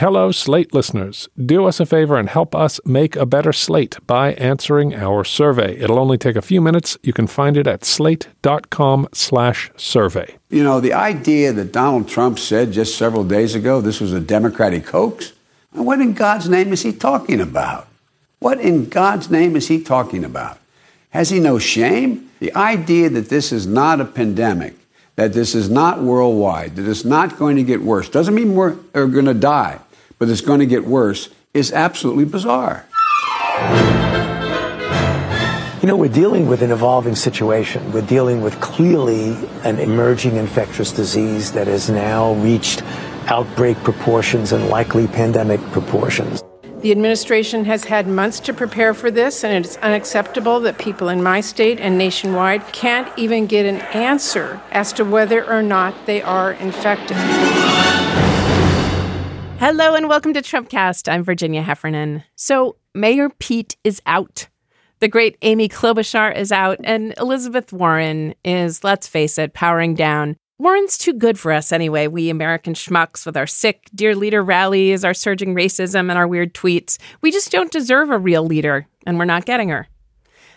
Hello, Slate listeners. Do us a favor and help us make a better slate by answering our survey. It'll only take a few minutes. You can find it at slate.com slash survey. You know, the idea that Donald Trump said just several days ago this was a Democratic hoax, what in God's name is he talking about? What in God's name is he talking about? Has he no shame? The idea that this is not a pandemic that this is not worldwide, that it's not going to get worse, doesn't mean we're, going to die, but it's going to get worse, is absolutely bizarre. You know, we're dealing with an evolving situation. We're dealing with clearly an emerging infectious disease that has now reached outbreak proportions and likely pandemic proportions. The administration has had months to prepare for this, and it's unacceptable that people in my state and nationwide can't even get an answer as to whether or not they are infected. Hello, and welcome to Trumpcast. I'm Virginia Heffernan. So, Mayor Pete is out. The great Amy Klobuchar is out, and Elizabeth Warren is, let's face it, powering down. Warren's too good for us anyway, we American schmucks with our sick dear leader rallies, our surging racism, and our weird tweets. We just don't deserve a real leader, and we're not getting her.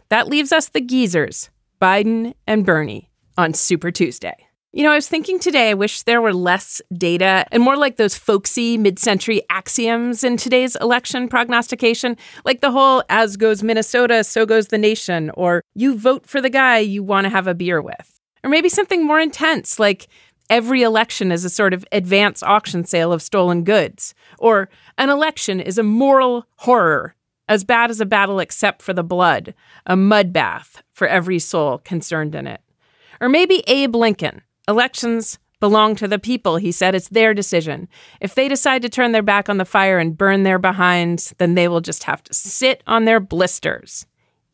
That leaves us the geezers, Biden and Bernie, on Super Tuesday. You know, I was thinking today, I wish there were less data and more like those folksy mid century axioms in today's election prognostication, like the whole as goes Minnesota, so goes the nation, or you vote for the guy you want to have a beer with. Or maybe something more intense, like every election is a sort of advance auction sale of stolen goods. Or an election is a moral horror, as bad as a battle except for the blood, a mud bath for every soul concerned in it. Or maybe Abe Lincoln. Elections belong to the people, he said. It's their decision. If they decide to turn their back on the fire and burn their behinds, then they will just have to sit on their blisters.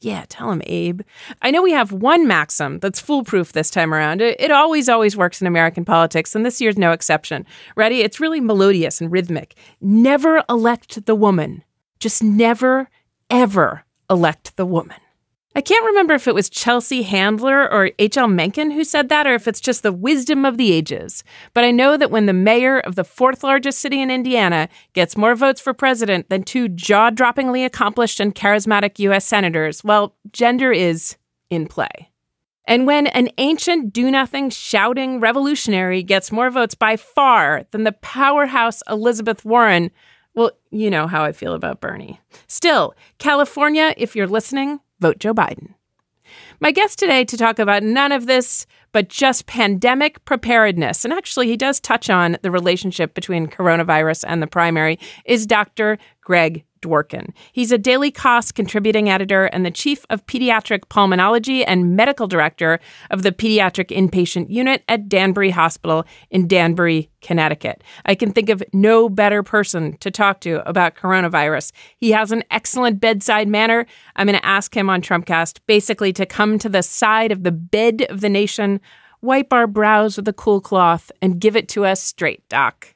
Yeah, tell him, Abe. I know we have one maxim that's foolproof this time around. It, it, always, always works in American politics, and this year's no exception. Ready? It's really melodious and rhythmic. Never elect the woman. Just never, ever elect the woman. I can't remember if it was Chelsea Handler or H.L. Mencken who said that, or if it's just the wisdom of the ages. But I know that when the mayor of the fourth largest city in Indiana gets more votes for president than two jaw droppingly accomplished and charismatic U.S. senators, well, gender is in play. And when an ancient do nothing shouting revolutionary gets more votes by far than the powerhouse Elizabeth Warren, well, you know how I feel about Bernie. Still, California, if you're listening, vote Joe Biden. My guest today to talk about none of this, but just pandemic preparedness, and actually he does touch on the relationship between coronavirus and the primary, is Dr. Greg Dworkin. He's a Daily Kos contributing editor and the chief of pediatric pulmonology and medical director of the pediatric inpatient unit at Danbury Hospital in Danbury, Connecticut. I can think of no better person to talk to about coronavirus. He has an excellent bedside manner. I'm going to ask him on Trumpcast basically to come to the side of the bed of the nation, wipe our brows with a cool cloth, and give it to us straight, Doc.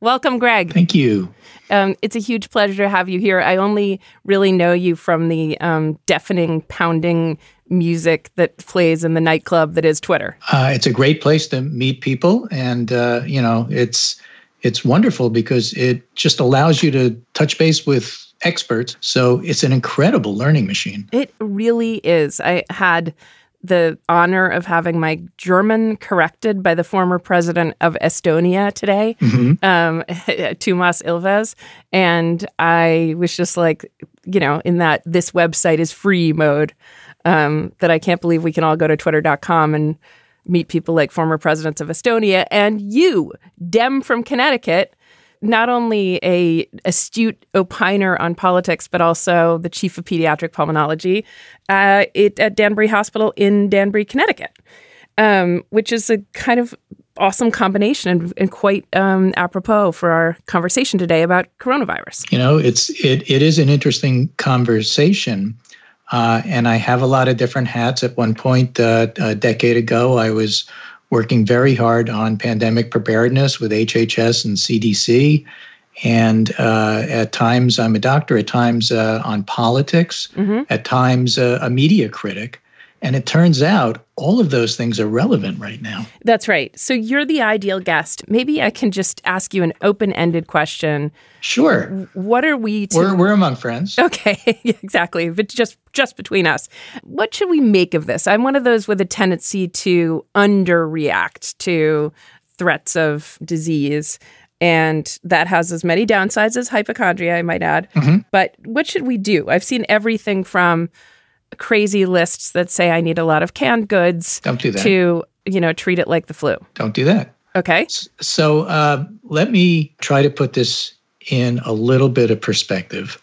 Welcome, Greg. Thank you. Um, it's a huge pleasure to have you here. I only really know you from the um, deafening, pounding music that plays in the nightclub that is Twitter. Uh, it's a great place to meet people, and uh, you know, it's it's wonderful because it just allows you to touch base with experts. So it's an incredible learning machine. It really is. I had the honor of having my German corrected by the former president of Estonia today, mm-hmm. um, Toomas Ilves. And I was just like, you know, in that this website is free mode, um, that I can't believe we can all go to twitter.com and meet people like former presidents of Estonia and you, Dem from Connecticut, not only a astute opiner on politics, but also the chief of pediatric pulmonology uh, it, at Danbury Hospital in Danbury, Connecticut, um, which is a kind of awesome combination and, and quite um, apropos for our conversation today about coronavirus. You know, it's it it is an interesting conversation. Uh, and I have a lot of different hats. At one point, uh, a decade ago, I was working very hard on pandemic preparedness with HHS and CDC. And uh, at times, I'm a doctor, at times uh, on politics, mm-hmm. at times uh, a media critic. And it turns out all of those things are relevant right now. That's right. So you're the ideal guest. Maybe I can just ask you an open ended question. Sure. What are we to. We're, we're among friends. Okay, exactly. But just just between us. What should we make of this? I'm one of those with a tendency to underreact to threats of disease. And that has as many downsides as hypochondria, I might add. Mm-hmm. But what should we do? I've seen everything from crazy lists that say I need a lot of canned goods. Don't do that. To you know treat it like the flu. Don't do that. Okay. So uh, let me try to put this in a little bit of perspective.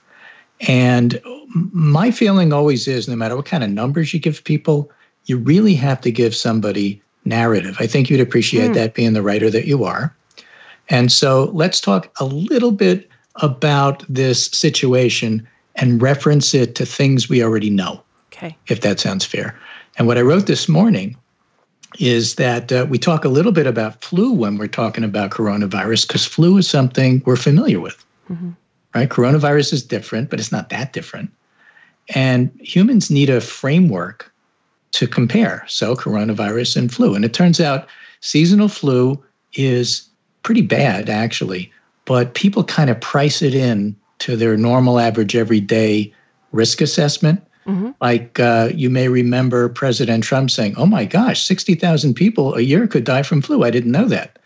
And my feeling always is no matter what kind of numbers you give people, you really have to give somebody narrative. I think you'd appreciate mm. that being the writer that you are. And so let's talk a little bit about this situation and reference it to things we already know. Okay. If that sounds fair. And what I wrote this morning is that uh, we talk a little bit about flu when we're talking about coronavirus because flu is something we're familiar with. Mm-hmm. Right? Coronavirus is different, but it's not that different. And humans need a framework to compare. So, coronavirus and flu. And it turns out seasonal flu is pretty bad, actually, but people kind of price it in to their normal average everyday risk assessment. Mm-hmm. Like uh, you may remember President Trump saying, Oh my gosh, 60,000 people a year could die from flu. I didn't know that.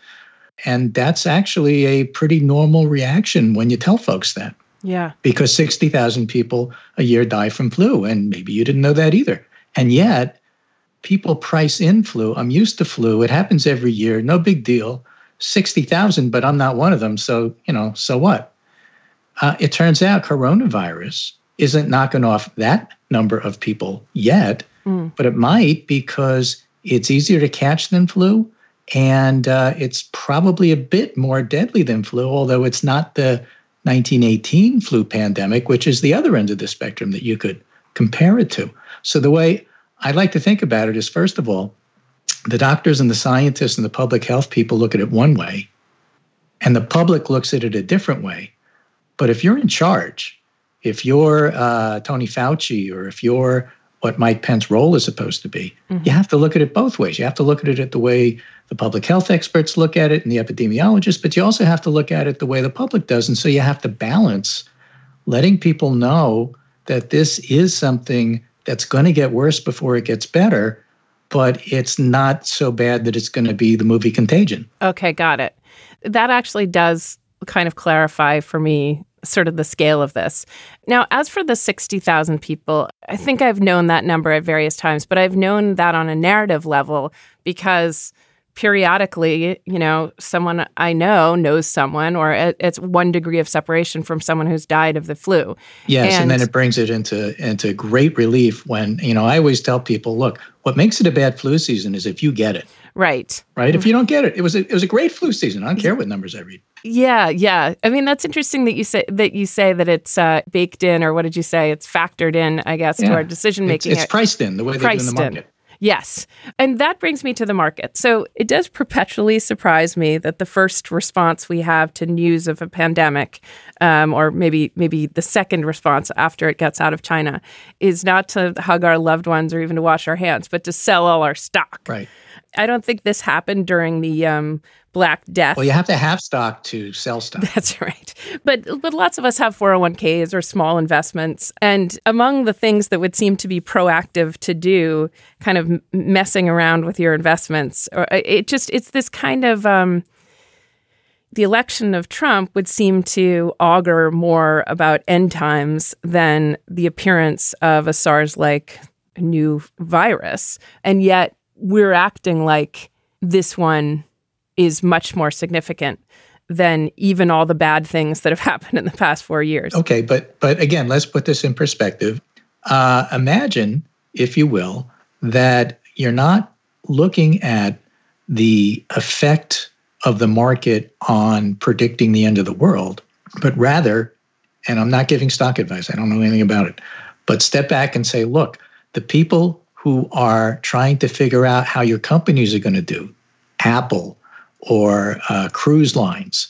And that's actually a pretty normal reaction when you tell folks that. Yeah. Because 60,000 people a year die from flu. And maybe you didn't know that either. And yet, people price in flu. I'm used to flu. It happens every year. No big deal. 60,000, but I'm not one of them. So, you know, so what? Uh, it turns out coronavirus isn't knocking off that number of people yet, mm. but it might because it's easier to catch than flu. And uh, it's probably a bit more deadly than flu, although it's not the 1918 flu pandemic, which is the other end of the spectrum that you could compare it to. So, the way I like to think about it is first of all, the doctors and the scientists and the public health people look at it one way, and the public looks at it a different way. But if you're in charge, if you're uh, Tony Fauci or if you're what Mike Pence's role is supposed to be, mm-hmm. you have to look at it both ways. You have to look at it the way the public health experts look at it and the epidemiologists, but you also have to look at it the way the public does. And so you have to balance letting people know that this is something that's going to get worse before it gets better, but it's not so bad that it's going to be the movie Contagion. Okay, got it. That actually does kind of clarify for me sort of the scale of this. Now, as for the 60,000 people, I think I've known that number at various times, but I've known that on a narrative level because periodically, you know, someone I know knows someone, or it's one degree of separation from someone who's died of the flu. Yes, and, and, then it brings it into into great relief when you know I always tell people, look, what makes it a bad flu season is if you get it. Right. Right. If you don't get it, it was a, it was a great flu season. I don't care what numbers I read. Yeah, yeah. I mean, that's interesting that you say that you say that it's uh, baked in, or what did you say? It's factored in, I guess, yeah. to our decision making. It's, it's, priced in the way they do in the market. In. Yes. And that brings me to the market. So it does perpetually surprise me that the first response we have to news of a pandemic, um, or maybe maybe the second response after it gets out of China, is not to hug our loved ones or even to wash our hands, but to sell all our stock. Right. I don't think this happened during the um, Black Death. Well, you have to have stock to sell stock. That's right. But but lots of us have 401ks or small investments, and among the things that would seem to be proactive to do, kind of messing around with your investments, or uh, it just it's this kind of um, the election of Trump would seem to augur more about end times than the appearance of a SARS-like new virus, and yet we're acting like this one is much more significant than even all the bad things that have happened in the past four years. Okay, but but again, let's put this in perspective. Uh, imagine, if you will, that you're not looking at the effect of the market on predicting the end of the world, but rather, and I'm not giving stock advice, I don't know anything about it, but step back and say, look, the people who are trying to figure out how your companies are going to do, Apple, or uh, cruise lines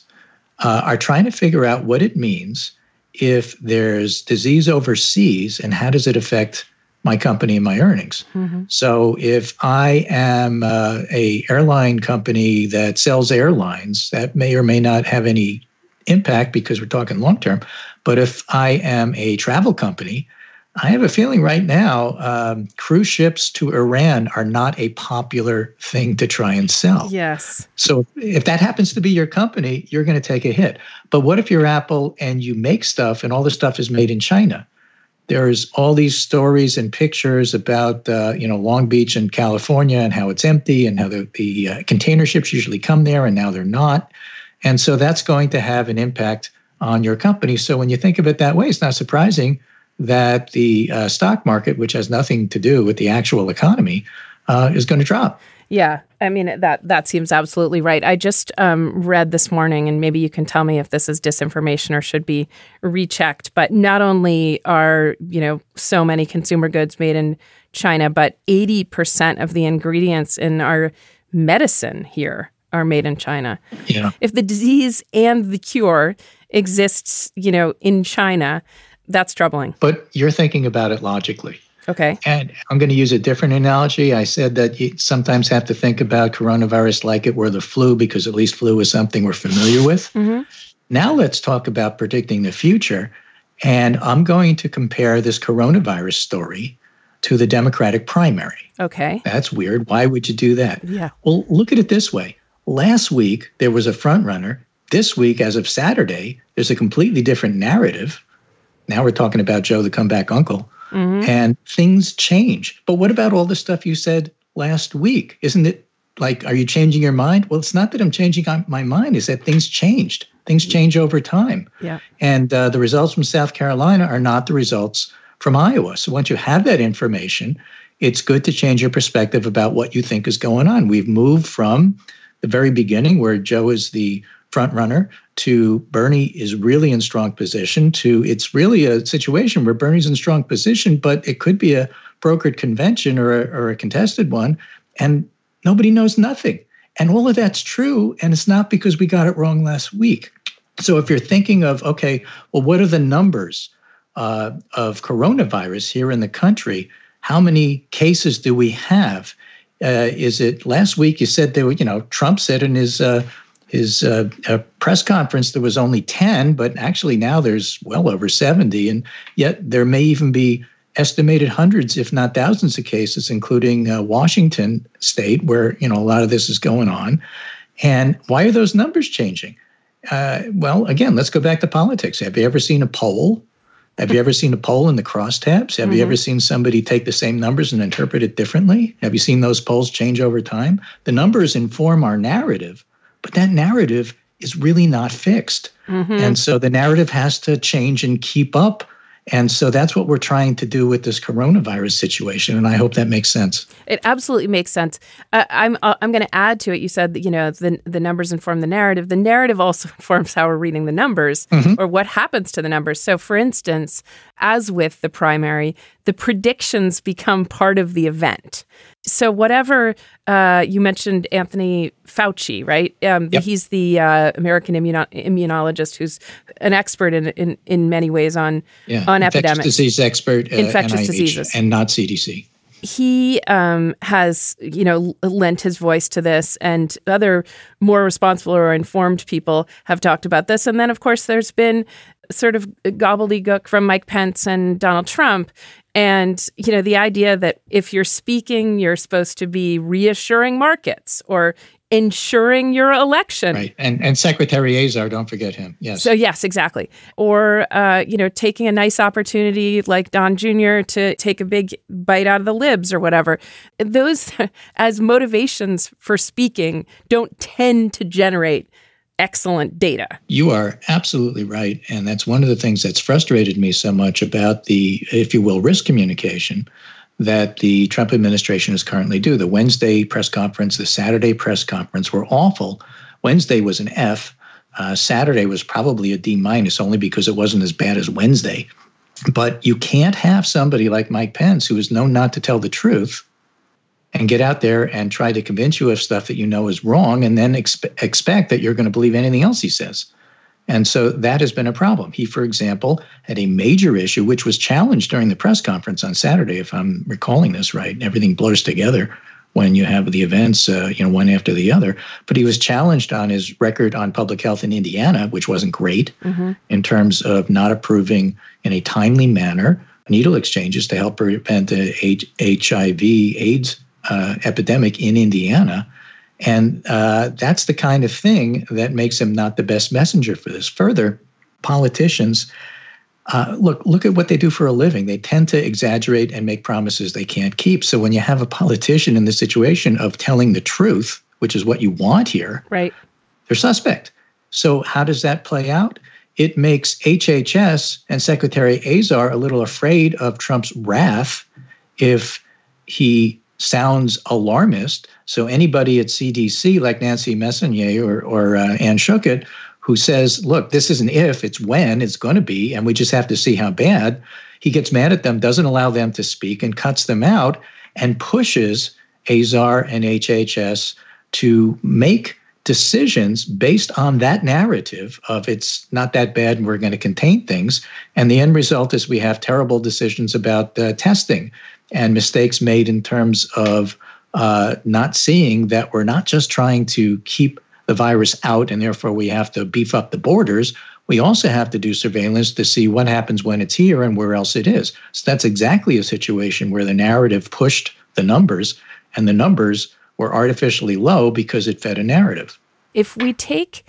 uh, are trying to figure out what it means if there's disease overseas and how does it affect my company and my earnings. Mm-hmm. So if I am uh, a airline company that sells airlines, that may or may not have any impact because we're talking long term. But if I am a travel company, I have a feeling right now um, cruise ships to Iran are not a popular thing to try and sell. Yes. So if that happens to be your company, you're going to take a hit. But what if you're Apple and you make stuff and all the stuff is made in China? There's all these stories and pictures about uh, you know Long Beach and California and how it's empty and how the, the uh, container ships usually come there and now they're not. And so that's going to have an impact on your company. So when you think of it that way, it's not surprising that the uh, stock market, which has nothing to do with the actual economy, uh, is going to drop. Yeah, I mean that that seems absolutely right. I just um, read this morning, and maybe you can tell me if this is disinformation or should be rechecked. But not only are you know so many consumer goods made in China, but eighty percent of the ingredients in our medicine here are made in China. Yeah. If the disease and the cure exists, you know, in China, that's troubling. But you're thinking about it logically. Okay. And I'm going to use a different analogy. I said that you sometimes have to think about coronavirus like it were the flu because at least flu is something we're familiar with. Mm-hmm. Now let's talk about predicting the future. And I'm going to compare this coronavirus story to the Democratic primary. Okay. That's weird. Why would you do that? Yeah. Well, look at it this way. Last week, there was a front runner. This week, as of Saturday, there's a completely different narrative. Now we're talking about Joe the comeback uncle. Mm-hmm. And things change. But what about all the stuff you said last week? Isn't it like, are you changing your mind? Well, it's not that I'm changing my mind, is that things changed. Things change over time. Yeah. And uh, the results from South Carolina are not the results from Iowa. So once you have that information, it's good to change your perspective about what you think is going on. We've moved from the very beginning, where Joe is the front runner, to Bernie is really in strong position, to it's really a situation where Bernie's in strong position, but it could be a brokered convention or a, or a contested one, and nobody knows nothing. And all of that's true, and it's not because we got it wrong last week. So if you're thinking of, okay, well, what are the numbers uh, of coronavirus here in the country? How many cases do we have? Uh, is it last week you said there were, you know, Trump said in his uh, his uh, press conference there was only 10, but actually now there's well over 70. And yet there may even be estimated hundreds, if not thousands of cases, including uh, Washington state, where, you know, a lot of this is going on. And why are those numbers changing? Uh, well, again, let's go back to politics. Have you ever seen a poll have you ever seen a poll in the crosstabs? Have mm-hmm. you ever seen somebody take the same numbers and interpret it differently? Have you seen those polls change over time? The numbers inform our narrative, but that narrative is really not fixed. Mm-hmm. And so the narrative has to change and keep up and so that's what we're trying to do with this coronavirus situation. And I hope that makes sense. It absolutely makes sense. Uh, I'm uh, I'm going to add to it. You said that you know the the numbers inform the narrative. The narrative also informs how we're reading the numbers mm-hmm. or what happens to the numbers. So, for instance, as with the primary, the predictions become part of the event. So, whatever uh, you mentioned, Anthony Fauci, right? Um, yep. He's the uh, American immuno- immunologist who's an expert in in, in many ways on yeah. on infectious epidemics, disease expert, uh, infectious NIH, diseases, and not CDC. He um, has, you know, lent his voice to this, and other more responsible or informed people have talked about this. And then, of course, there's been sort of gobbledygook from Mike Pence and Donald Trump and, you know, the idea that if you're speaking, you're supposed to be reassuring markets or ensuring your election. Right. And and Secretary Azar, don't forget him. Yes. So yes, exactly. Or uh, you know, taking a nice opportunity like Don Jr. to take a big bite out of the libs or whatever. Those as motivations for speaking don't tend to generate excellent data. You are absolutely right. And that's one of the things that's frustrated me so much about the, if you will, risk communication that the Trump administration is currently do. The Wednesday press conference, the Saturday press conference were awful. Wednesday was an F. Uh, Saturday was probably a D minus only because it wasn't as bad as Wednesday. But you can't have somebody like Mike Pence, who is known not to tell the truth, and get out there and try to convince you of stuff that you know is wrong and then expe- expect that you're going to believe anything else he says. And so that has been a problem. He, for example, had a major issue, which was challenged during the press conference on Saturday, if I'm recalling this right. Everything blurs together when you have the events, uh, you know, one after the other. But he was challenged on his record on public health in Indiana, which wasn't great mm-hmm. in terms of not approving in a timely manner needle exchanges to help prevent the HIV/AIDS uh, epidemic in Indiana. And uh, that's the kind of thing that makes him not the best messenger for this. Further, politicians uh, look look at what they do for a living. They tend to exaggerate and make promises they can't keep. So when you have a politician in the situation of telling the truth, which is what you want here, right? They're suspect. So how does that play out? It makes HHS and Secretary Azar a little afraid of Trump's wrath if he sounds alarmist. So anybody at CDC, like Nancy Messonnier or, or uh, Anne Schuchat, who says, look, this isn't if, it's when it's going to be, and we just have to see how bad. He gets mad at them, doesn't allow them to speak, and cuts them out and pushes Azar and HHS to make decisions based on that narrative of it's not that bad and we're going to contain things. And the end result is we have terrible decisions about uh, testing and mistakes made in terms of uh, not seeing that we're not just trying to keep the virus out and therefore we have to beef up the borders. We also have to do surveillance to see what happens when it's here and where else it is. So that's exactly a situation where the narrative pushed the numbers and the numbers were artificially low because it fed a narrative. If we take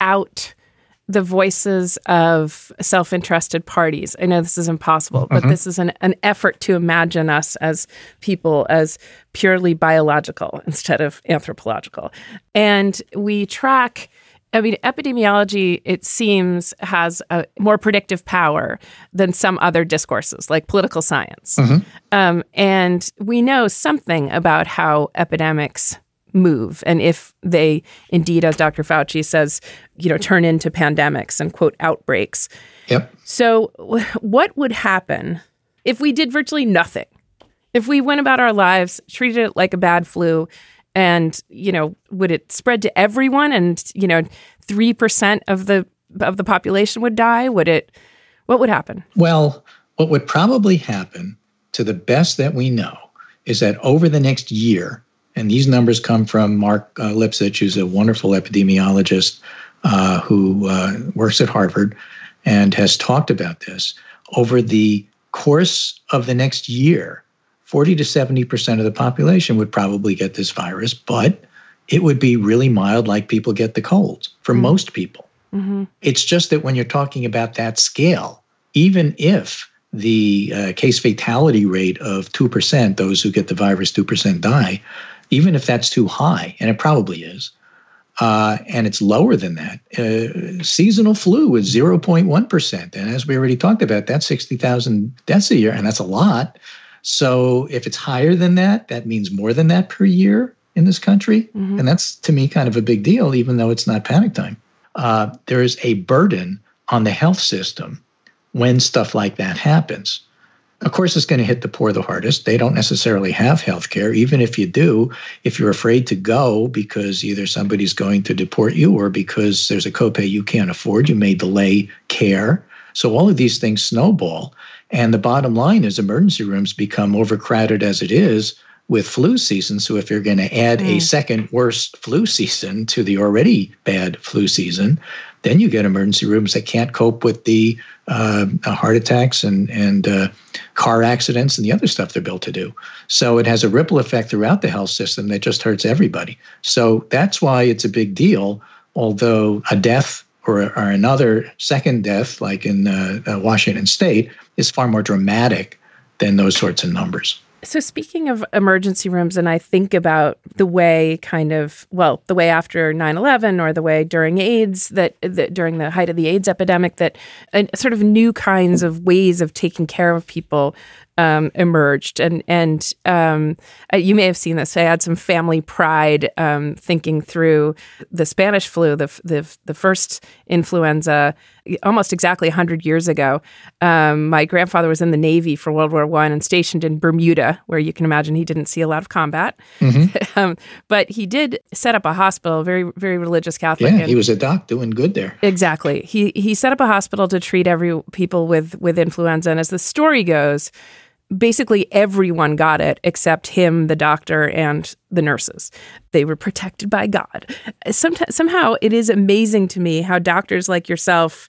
out the voices of self interested parties. I know this is impossible, but mm-hmm. this is an, an effort to imagine us as people as purely biological instead of anthropological. And we track. I mean, epidemiology, it seems, has a more predictive power than some other discourses, like political science. Mm-hmm. Um, and we know something about how epidemics move. And if they indeed as dr fauci says you know turn into pandemics and quote outbreaks. Yep. So what would happen if we did virtually nothing? If we went about our lives treated it like a bad flu and you know would it spread to everyone and you know 3% of the of the population would die? Would it what would happen? Well what would probably happen to the best that we know is that over the next year and these numbers come from Mark uh, Lipsitch, who's a wonderful epidemiologist uh, who uh, works at Harvard and has talked about this. Over the course of the next year, 40 to 70% of the population would probably get this virus, but it would be really mild, like people get the colds for mm-hmm. most people. Mm-hmm. It's just that when you're talking about that scale, even if the uh, case fatality rate of 2%, those who get the virus, 2% die, even if that's too high, and it probably is, uh, and it's lower than that, uh, seasonal flu is 0.1%. And as we already talked about, that's 60,000 deaths a year, and that's a lot. So if it's higher than that, that means more than that per year in this country. Mm-hmm. And that's to me kind of a big deal, even though it's not panic time. Uh, there is a burden on the health system when stuff like that happens. Of course, it's going to hit the poor the hardest. They don't necessarily have health care. Even if you do, if you're afraid to go because either somebody's going to deport you or because there's a copay you can't afford, you may delay care. So all of these things snowball. And the bottom line is emergency rooms become overcrowded as it is with flu season. So if you're going to add mm. a second worst flu season to the already bad flu season, then you get emergency rooms that can't cope with the uh, heart attacks and and uh, car accidents and the other stuff they're built to do. So it has a ripple effect throughout the health system that just hurts everybody. So that's why it's a big deal. Although a death or, or another second death, like in uh, uh Washington State, is far more dramatic than those sorts of numbers. So, speaking of emergency rooms, and I think about the way kind of, well, the way after 9 11 or the way during AIDS, that, that during the height of the AIDS epidemic, that uh, sort of new kinds of ways of taking care of people um, emerged, and and um, uh, you may have seen this. I had some family pride um, thinking through the Spanish flu, the the the first influenza, almost exactly hundred years ago. Um, my grandfather was in the Navy for World War One and stationed in Bermuda, where you can imagine he didn't see a lot of combat, mm-hmm. Um, but he did set up a hospital, very very religious Catholic. Yeah, he was a doc doing good there. Exactly. He he set up a hospital to treat every people with with influenza, and as the story goes basically everyone got it except him, the doctor, and the nurses. They were protected by God. Sometimes, somehow, it is amazing to me how doctors like yourself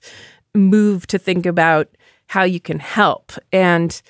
move to think about how you can help. And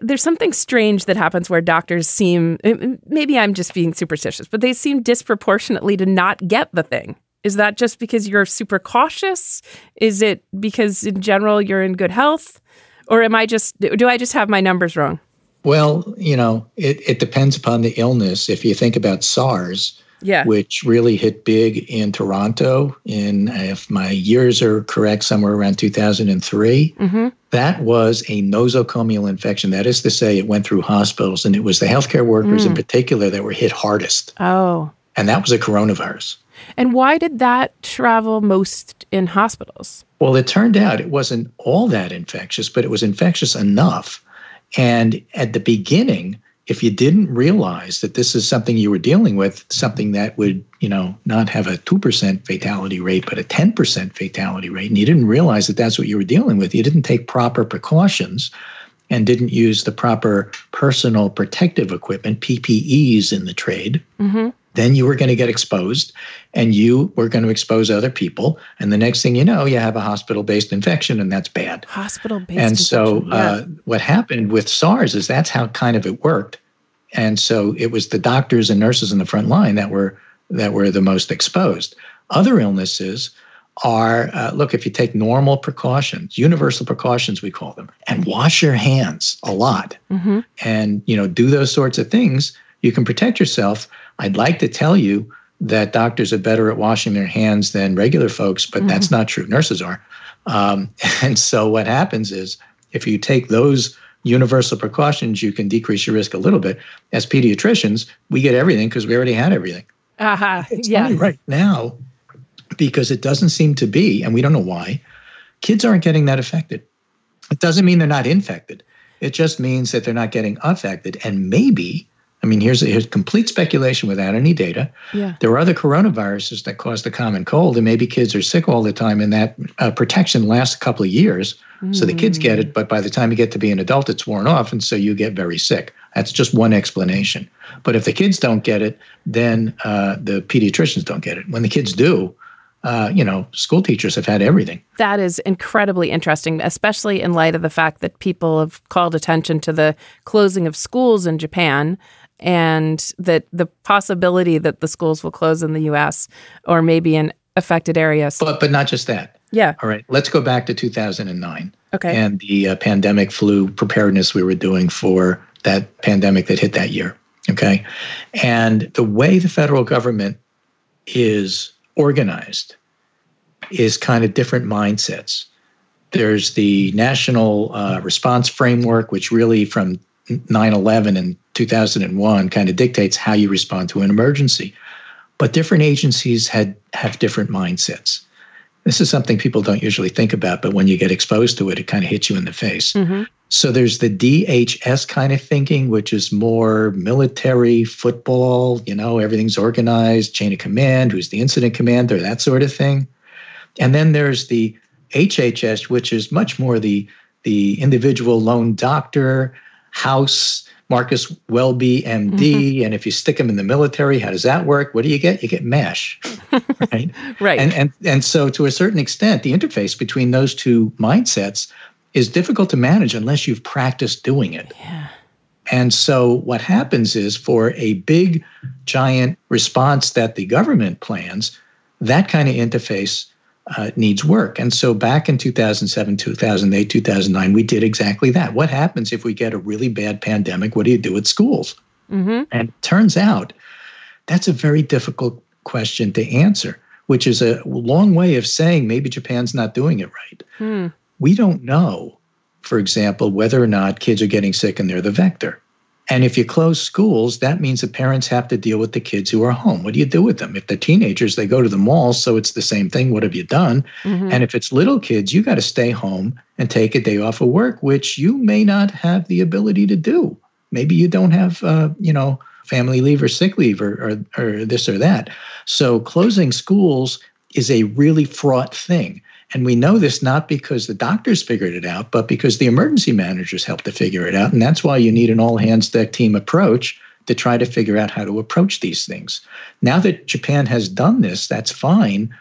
there's something strange that happens where doctors seem, maybe I'm just being superstitious, but they seem disproportionately to not get the thing. Is that just because you're super cautious? Is it because in general you're in good health? Or am I just, do I just have my numbers wrong? Well, you know, it, it depends upon the illness. If you think about SARS, yeah. which really hit big in Toronto in, if my years are correct, somewhere around 2003. Mm-hmm. That was a nosocomial infection. That is to say, it went through hospitals, and it was the healthcare workers mm. in particular that were hit hardest. Oh. And that was a coronavirus. And why did that travel most in hospitals? Well, it turned out it wasn't all that infectious, but it was infectious enough. And at the beginning, if you didn't realize that this is something you were dealing with, something that would, you know, not have a 2% fatality rate, but a 10% fatality rate, and you didn't realize that that's what you were dealing with, you didn't take proper precautions and didn't use the proper personal protective equipment, PPEs in the trade, mm-hmm then you were going to get exposed and you were going to expose other people. And the next thing you know, you have a hospital based infection, and that's bad. Hospital based And so, yeah. uh, what happened with SARS is that's how kind of it worked. And so, it was the doctors and nurses in the front line that were that were the most exposed. Other illnesses are uh, look if you take normal precautions universal precautions we call them and wash your hands a lot mm-hmm. and you know do those sorts of things you can protect yourself I'd like to tell you that doctors are better at washing their hands than regular folks, but mm-hmm. that's not true. Nurses are. Um, and so what happens is if you take those universal precautions, you can decrease your risk a little bit. As pediatricians, we get everything because we already had everything. Uh-huh. It's yeah. right now because it doesn't seem to be, and we don't know why, kids aren't getting that affected. It doesn't mean they're not infected. It just means that they're not getting affected. And maybe I mean, here's, here's complete speculation without any data. Yeah. There are other coronaviruses that cause the common cold, and maybe kids are sick all the time, and that uh, protection lasts a couple of years. Mm. So the kids get it, but by the time you get to be an adult, it's worn off, and so you get very sick. That's just one explanation. But if the kids don't get it, then uh, the pediatricians don't get it. When the kids do, uh, you know, school teachers have had everything. That is incredibly interesting, especially in light of the fact that people have called attention to the closing of schools in Japan and that the possibility that the schools will close in the US or maybe in affected areas. But but not just that. Yeah. All right. Let's go back to 2009. Okay. And the uh, pandemic flu preparedness we were doing for that pandemic that hit that year. Okay. And the way the federal government is organized is kind of different mindsets. There's the national uh, response framework, which really from 9 11 and 2001 kind of dictates how you respond to an emergency. But different agencies had have different mindsets. This is something people don't usually think about, but when you get exposed to it, it kind of hits you in the face. Mm-hmm. So there's the DHS kind of thinking, which is more military, football, you know, everything's organized, chain of command, who's the incident commander, that sort of thing. And then there's the HHS, which is much more the the individual lone doctor, house, Marcus Welby, MD. Mm-hmm. And if you stick him in the military, how does that work? What do you get? You get MASH, right? right. And, and, and so, to a certain extent, the interface between those two mindsets is difficult to manage unless you've practiced doing it. Yeah. And so, what happens is for a big, giant response that the government plans, that kind of interface uh, needs work. And so back in 2007, 2008, 2009, we did exactly that. What happens if we get a really bad pandemic? What do you do at schools? Mm-hmm. And turns out that's a very difficult question to answer, which is a long way of saying maybe Japan's not doing it right. Hmm. We don't know for example, whether or not kids are getting sick and they're the vector. And if you close schools, that means the parents have to deal with the kids who are home. What do you do with them? If they're teenagers, they go to the mall, so it's the same thing. What have you done? Mm-hmm. And if it's little kids, you got to stay home and take a day off of work, which you may not have the ability to do. Maybe you don't have, uh, you know, family leave or sick leave or, or, or this or that. So closing schools is a really fraught thing. And we know this not because the doctors figured it out, but because the emergency managers helped to figure it out. And that's why you need an all hands deck team approach to try to figure out how to approach these things. Now that Japan has done this, that's fine.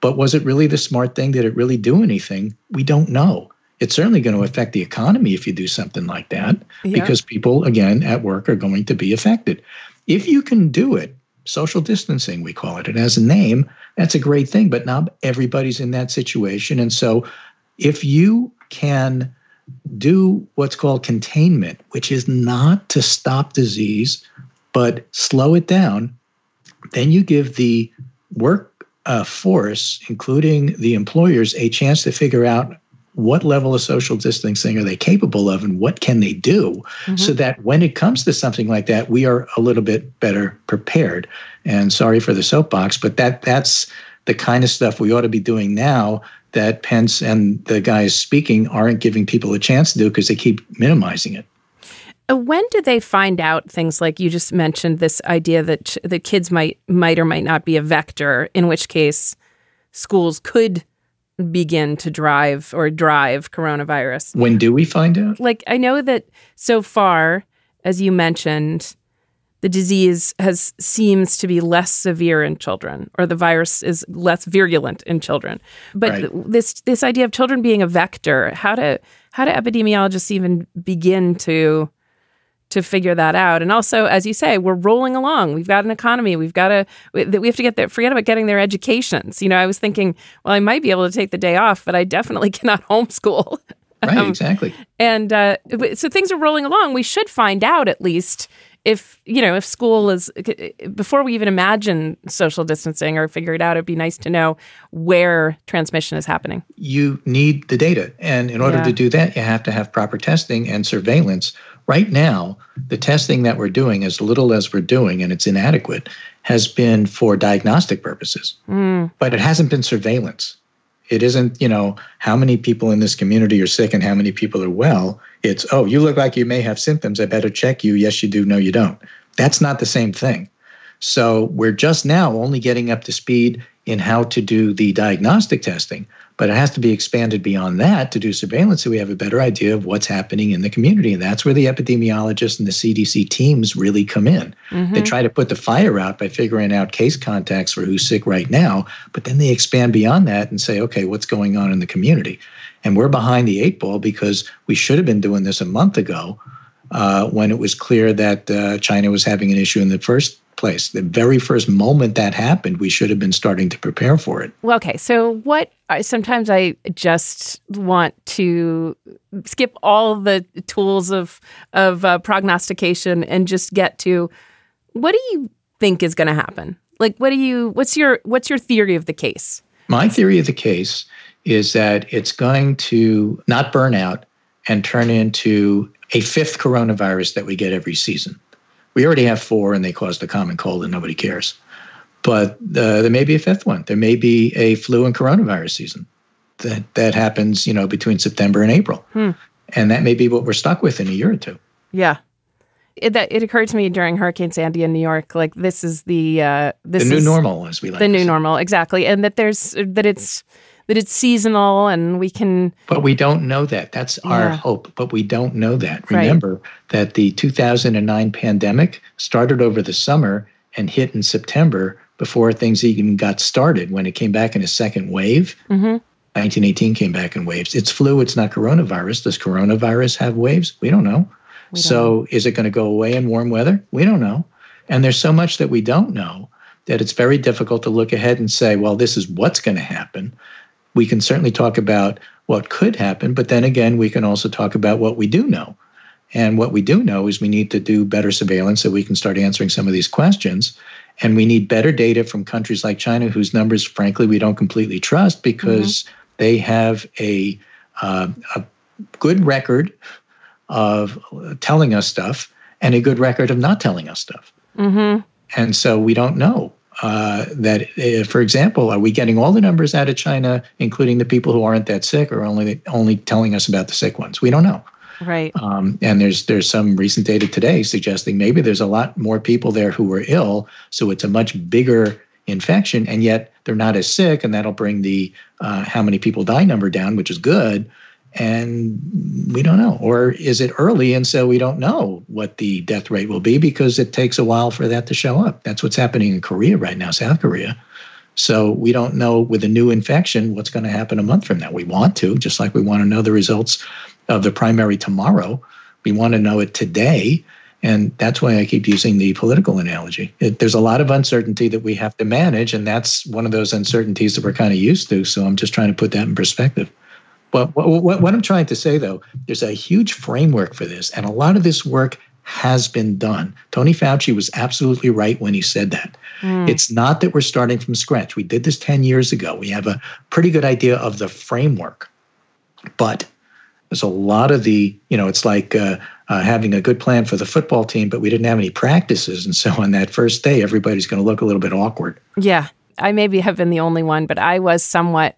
But was it really the smart thing? Did it really do anything? We don't know. It's certainly going to affect the economy if you do something like that, yeah. because people, again, at work are going to be affected. If you can do it, social distancing, we call it. It has a name. That's a great thing, but not everybody's in that situation. And so if you can do what's called containment, which is not to stop disease, but slow it down, then you give the work uh, including the employers, a chance to figure out what level of social distancing are they capable of and what can they do mm-hmm. so that when it comes to something like that we are a little bit better prepared and sorry for the soapbox but that that's the kind of stuff we ought to be doing now that Pence and the guys speaking aren't giving people a chance to do because they keep minimizing it uh, when do they find out things like you just mentioned this idea that the kids might might or might not be a vector in which case schools could begin to drive or drive coronavirus. When do we find out? Like, I know that so far, as you mentioned, the disease has seems to be less severe in children or the virus is less virulent in children but right. this this idea of children being a vector how do how do epidemiologists even begin to to figure that out. And also, as you say, we're rolling along. We've got an economy. We've got to we have to get there. Forget about getting their educations. You know, I was thinking, well, I might be able to take the day off, but I definitely cannot homeschool. Right, um, exactly. And uh, so things are rolling along. We should find out at least if you know if school is before we even imagine social distancing or figure it out it'd be nice to know where transmission is happening you need the data and in order yeah. to do that you have to have proper testing and surveillance Right now, the testing that we're doing, as little as we're doing, and it's inadequate, has been for diagnostic purposes, mm. but it hasn't been surveillance. It isn't, you know, how many people in this community are sick and how many people are well. It's, oh, you look like you may have symptoms. I better check you. Yes, you do. No, you don't. That's not the same thing. So we're just now only getting up to speed in how to do the diagnostic testing, but it has to be expanded beyond that to do surveillance so we have a better idea of what's happening in the community. And that's where the epidemiologists and the CDC teams really come in. Mm-hmm. They try to put the fire out by figuring out case contacts for who's sick right now, but then they expand beyond that and say, okay, what's going on in the community? And we're behind the eight ball because we should have been doing this a month ago uh, when it was clear that uh, China was having an issue in the first place. The very first moment that happened, we should have been starting to prepare for it. Well, okay. So, what I sometimes I just want to skip all the tools of of uh, prognostication and just get to what do you think is going to happen? Like, what do you? What's your what's your theory of the case? My theory of the case is that it's going to not burn out and turn into a fifth coronavirus that we get every season. We already have four, and they caused the common cold, and nobody cares. But uh, there may be a fifth one. There may be a flu and coronavirus season that that happens, you know, between September and April, hmm. and that may be what we're stuck with in a year or two. Yeah, it, that it occurred to me during Hurricane Sandy in New York, like this is the uh, this the new normal, as we like the new normal, exactly, and that there's that it's that it's seasonal and we can. But we don't know that. That's yeah. our hope. But we don't know that. Remember right. that the 2009 pandemic started over the summer and hit in September before things even got started. When it came back in a second wave, mm-hmm. 1918 came back in waves. It's flu. It's not coronavirus. Does coronavirus have waves? We don't know. We don't so is it going to go away in warm weather? We don't know. And there's so much that we don't know that it's very difficult to look ahead and say, well, this is what's going to happen we can certainly talk about what could happen, but then again, we can also talk about what we do know. And what we do know is we need to do better surveillance so we can start answering some of these questions. And we need better data from countries like China, whose numbers, frankly, we don't completely trust because mm-hmm. they have a, uh, a good record of telling us stuff and a good record of not telling us stuff. Mm-hmm. And so we don't know uh, that, uh, for example, are we getting all the numbers out of China, including the people who aren't that sick, or only only telling us about the sick ones? We don't know. Right. Um, and there's there's some recent data today suggesting maybe there's a lot more people there who were ill, so it's a much bigger infection, and yet they're not as sick, and that'll bring the uh, how many people die number down, which is good. And we don't know, or is it early, and so we don't know what the death rate will be because it takes a while for that to show up. That's what's happening in Korea right now, South Korea. So we don't know with a new infection what's going to happen a month from now. We want to, just like we want to know the results of the primary tomorrow. We want to know it today. And that's why I keep using the political analogy. It, there's a lot of uncertainty that we have to manage, and that's one of those uncertainties that we're kind of used to. So I'm just trying to put that in perspective. But what, what, what I'm trying to say, though, there's a huge framework for this, and a lot of this work has been done. Tony Fauci was absolutely right when he said that. Mm. It's not that we're starting from scratch. We did this 10 years ago. We have a pretty good idea of the framework, but there's a lot of the, you know, it's like uh, uh, having a good plan for the football team, but we didn't have any practices. And so on that first day, everybody's going to look a little bit awkward. Yeah. I maybe have been the only one, but I was somewhat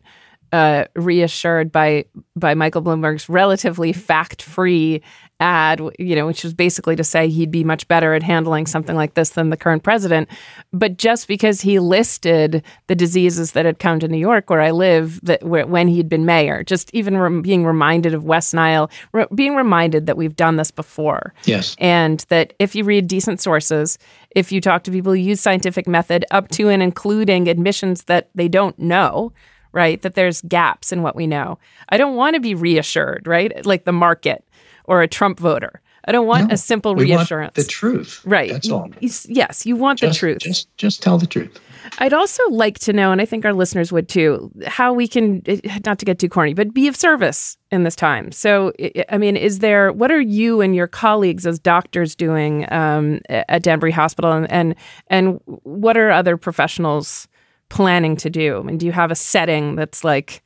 uh, reassured by by Michael Bloomberg's relatively fact free ad, you know, which was basically to say he'd be much better at handling something like this than the current president. But just because he listed the diseases that had come to New York, where I live, that when he'd been mayor, just even re- being reminded of West Nile, re- being reminded that we've done this before. Yes. And that if you read decent sources, if you talk to people who use scientific method, up to and including admissions that they don't know, right? That there's gaps in what we know. I don't want to be reassured, right? Like the market or a Trump voter. I don't want no, a simple reassurance. the truth. Right. That's all. yes, you want just, the truth. Just just tell the truth. I'd also like to know, and I think our listeners would too, how we can, eh, not to get too corny, but be of service in this time. So, I mean, is there, what are you and your colleagues as doctors doing um, at Danbury Hospital? And, and, and what are other professionals planning to do? I mean, do you have a setting that's like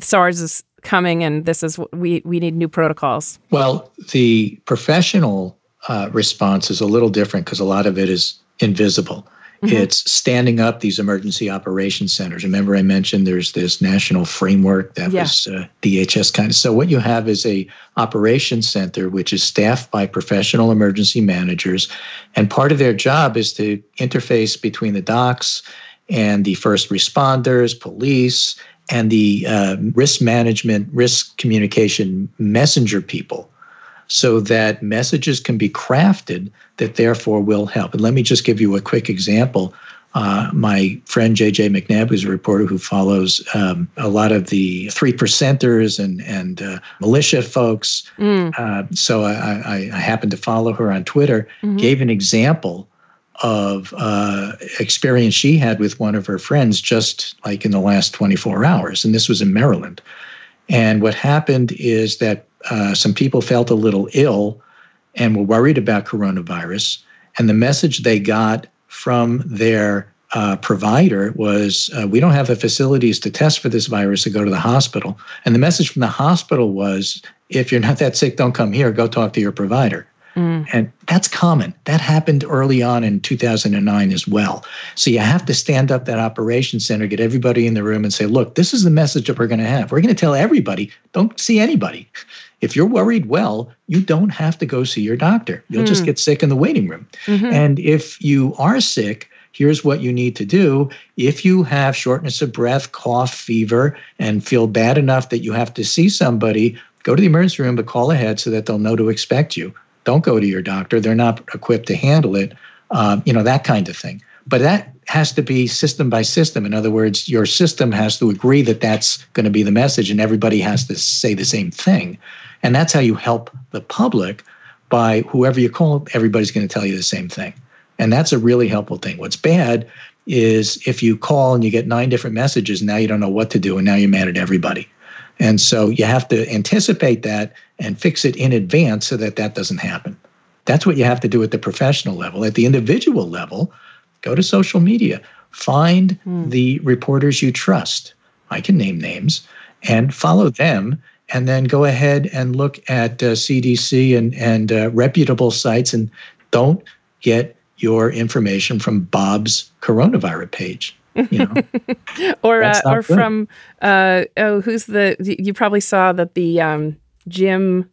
SARS is coming and this is we we need new protocols? Well, the professional uh, response is a little different because a lot of it is invisible. Mm-hmm. It's standing up these emergency operations centers. Remember, I mentioned there's this national framework that yeah. was uh, DHS kind of. So what you have is a operations center which is staffed by professional emergency managers, and part of their job is to interface between the docs and the first responders, police, and the uh, risk management, risk communication messenger people so that messages can be crafted that therefore will help. And let me just give you a quick example. Uh, my friend JJ MacNab, who's a reporter who follows um, a lot of the three percenters and and uh, militia folks, mm. uh, so I, I, I happened to follow her on Twitter. Mm-hmm. Gave an example of uh, experience she had with one of her friends just like in the last 24 hours. And this was in Maryland. And what happened is that uh, some people felt a little ill and were worried about coronavirus. And the message they got from their uh, provider was uh, we don't have the facilities to test for this virus to go to the hospital. And the message from the hospital was if you're not that sick, don't come here, go talk to your provider. Mm. And that's common. That happened early on in 2009 as well. So you have to stand up that operation center, get everybody in the room and say, look, this is the message that we're going to have. We're going to tell everybody don't see anybody. If you're worried, well, you don't have to go see your doctor. You'll mm. just get sick in the waiting room. Mm-hmm. And if you are sick, here's what you need to do. If you have shortness of breath, cough, fever, and feel bad enough that you have to see somebody, go to the emergency room, but call ahead so that they'll know to expect you don't go to your doctor. They're not equipped to handle it. Uh, you know, that kind of thing. But that has to be system by system. In other words, your system has to agree that that's going to be the message, and everybody has to say the same thing. And that's how you help the public by whoever you call, everybody's going to tell you the same thing. And that's a really helpful thing. What's bad is if you call and you get nine different messages, now you don't know what to do, and now you're mad at everybody. And so you have to anticipate that and fix it in advance so that that doesn't happen. That's what you have to do at the professional level. At the individual level, go to social media, find mm. the reporters you trust. I can name names and follow them and then go ahead and look at uh, CDC and, and uh, reputable sites and don't get your information from Bob's coronavirus page. You know, or uh, or good. from uh, oh, who's the? You probably saw that the um, Jim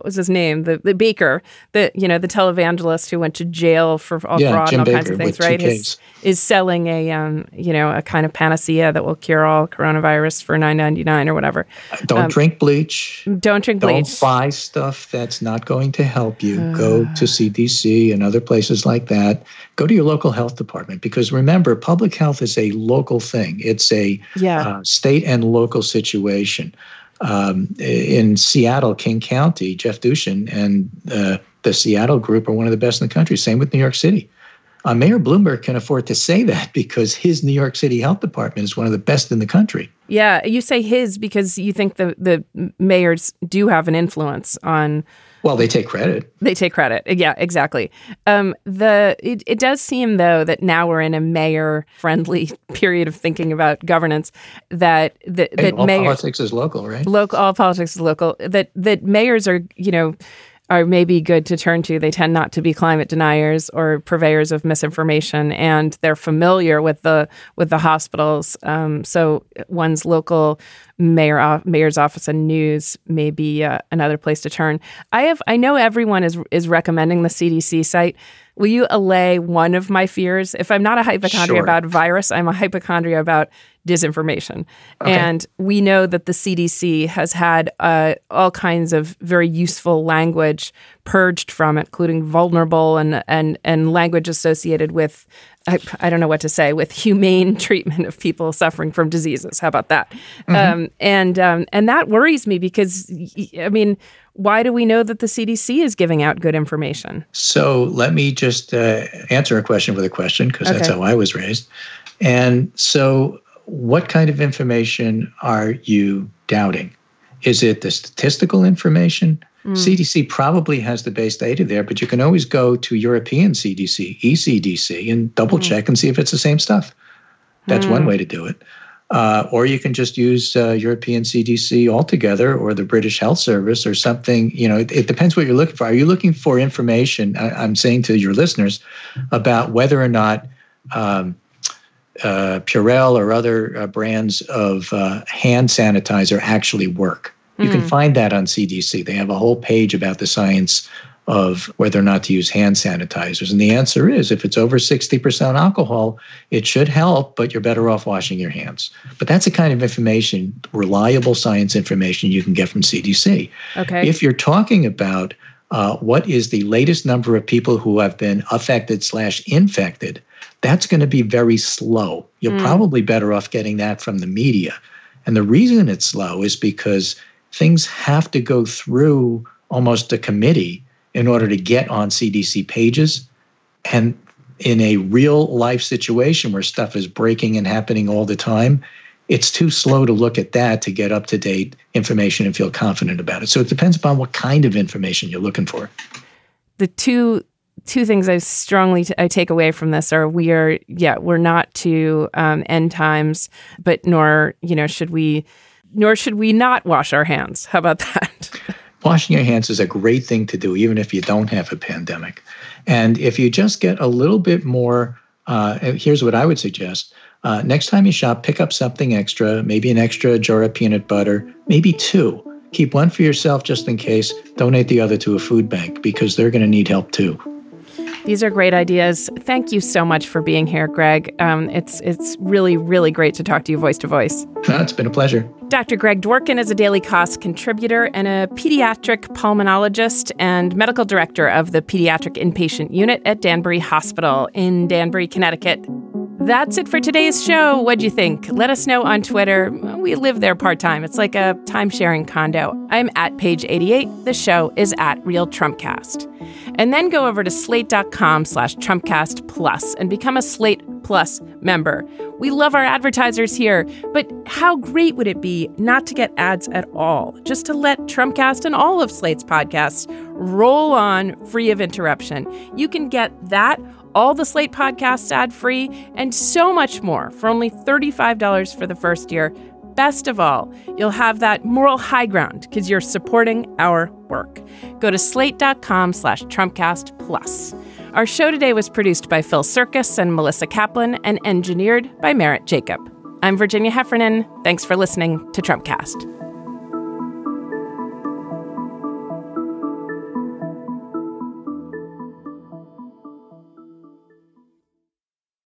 what was his name? The the Bakker, the you know the televangelist who went to jail for all yeah, fraud Jim and all Bakker kinds of things, right? Is, is selling a um you know a kind of panacea that will cure all coronavirus for nine ninety nine or whatever. Don't um, drink bleach. Don't drink bleach. Don't buy stuff that's not going to help you. Uh, Go to CDC and other places like that. Go to your local health department because remember, public health is a local thing. It's a yeah. uh, state and local situation um, in Seattle, King County, Jeff Duchin and uh, the Seattle group are one of the best in the country. Same with New York City. Uh, Mayor Bloomberg can afford to say that because his New York City Health Department is one of the best in the country. Yeah, you say his because you think the the mayors do have an influence on well, they take credit. They take credit. Yeah, exactly. Um, the it, it does seem though that now we're in a mayor friendly period of thinking about governance. That that, that all mayors, politics is local, right? Local, all politics is local. That that mayors are you know are maybe good to turn to. They tend not to be climate deniers or purveyors of misinformation, and they're familiar with the with the hospitals. Um, so one's local mayor mayor's office and news may be uh, another place to turn. I have I know everyone is is recommending the CDC site. Will you allay one of my fears? If I'm not a hypochondria sure. about virus, I'm a hypochondria about disinformation. Okay. And we know that the CDC has had uh, all kinds of very useful language purged from it, including vulnerable and and and language associated with I, I don't know what to say with humane treatment of people suffering from diseases. How about that? Mm-hmm. Um, and um, and that worries me because I mean why do we know that the CDC is giving out good information? So let me just uh, answer a question with a question because okay. that's how I was raised. And so, what kind of information are you doubting? Is it the statistical information? Mm. CDC probably has the base data there, but you can always go to European CDC, ECDC, and double mm. check and see if it's the same stuff. That's mm. one way to do it. Uh, or you can just use uh, European CDC altogether or the British Health Service or something. You know, it, it depends what you're looking for. Are you looking for information? I, am saying to your listeners about whether or not um, uh, Purell or other uh, brands of uh, hand sanitizer actually work. You mm. can hmm. find that on CDC. They have a whole page about the science of whether or not to use hand sanitizers. And the answer is if it's over 60% alcohol, it should help, but you're better off washing your hands. But that's the kind of information, reliable science information you can get from CDC. Okay. If you're talking about uh, what is the latest number of people who have been affected slash infected, that's going to be very slow. You're mm. probably better off getting that from the media. And the reason it's slow is because things have to go through almost a committee in order to get on CDC pages. And in a real life situation where stuff is breaking and happening all the time, it's too slow to look at that to get up to date information and feel confident about it. So it depends upon what kind of information you're looking for. The two two things I strongly t- I take away from this are we are yeah we're not to um, end times, but nor you know should we nor should we not wash our hands. How about that? Washing your hands is a great thing to do, even if you don't have a pandemic. And if you just get a little bit more, uh, here's what I would suggest. Uh, next time you shop, pick up something extra, maybe an extra jar of peanut butter, maybe two. Keep one for yourself just in case. Donate the other to a food bank because they're going to need help too. These are great ideas. Thank you so much for being here, Greg. Um, it's it's really really great to talk to you voice to voice. it's been a pleasure. Dr. Greg Dworkin is a Daily Kos contributor and a pediatric pulmonologist and medical director of the pediatric inpatient unit at Danbury Hospital in Danbury, Connecticut. That's it for today's show. What'd you think? Let us know on Twitter. We live there part time. It's like a time sharing condo. I'm at page 88. The show is at Real Trumpcast. And then go over to slate.com slash Trumpcast Plus and become a Slate Plus member. We love our advertisers here, but how great would it be not to get ads at all? Just to let Trumpcast and all of Slate's podcasts roll on free of interruption. You can get that all the Slate podcasts ad free, and so much more for only $35 for the first year best of all, you'll have that moral high ground because you're supporting our work. Go to slate.com slash Trumpcast plus. Our show today was produced by Phil Surkis and Melissa Kaplan and engineered by Merritt Jacob. I'm Virginia Heffernan. Thanks for listening to Trumpcast.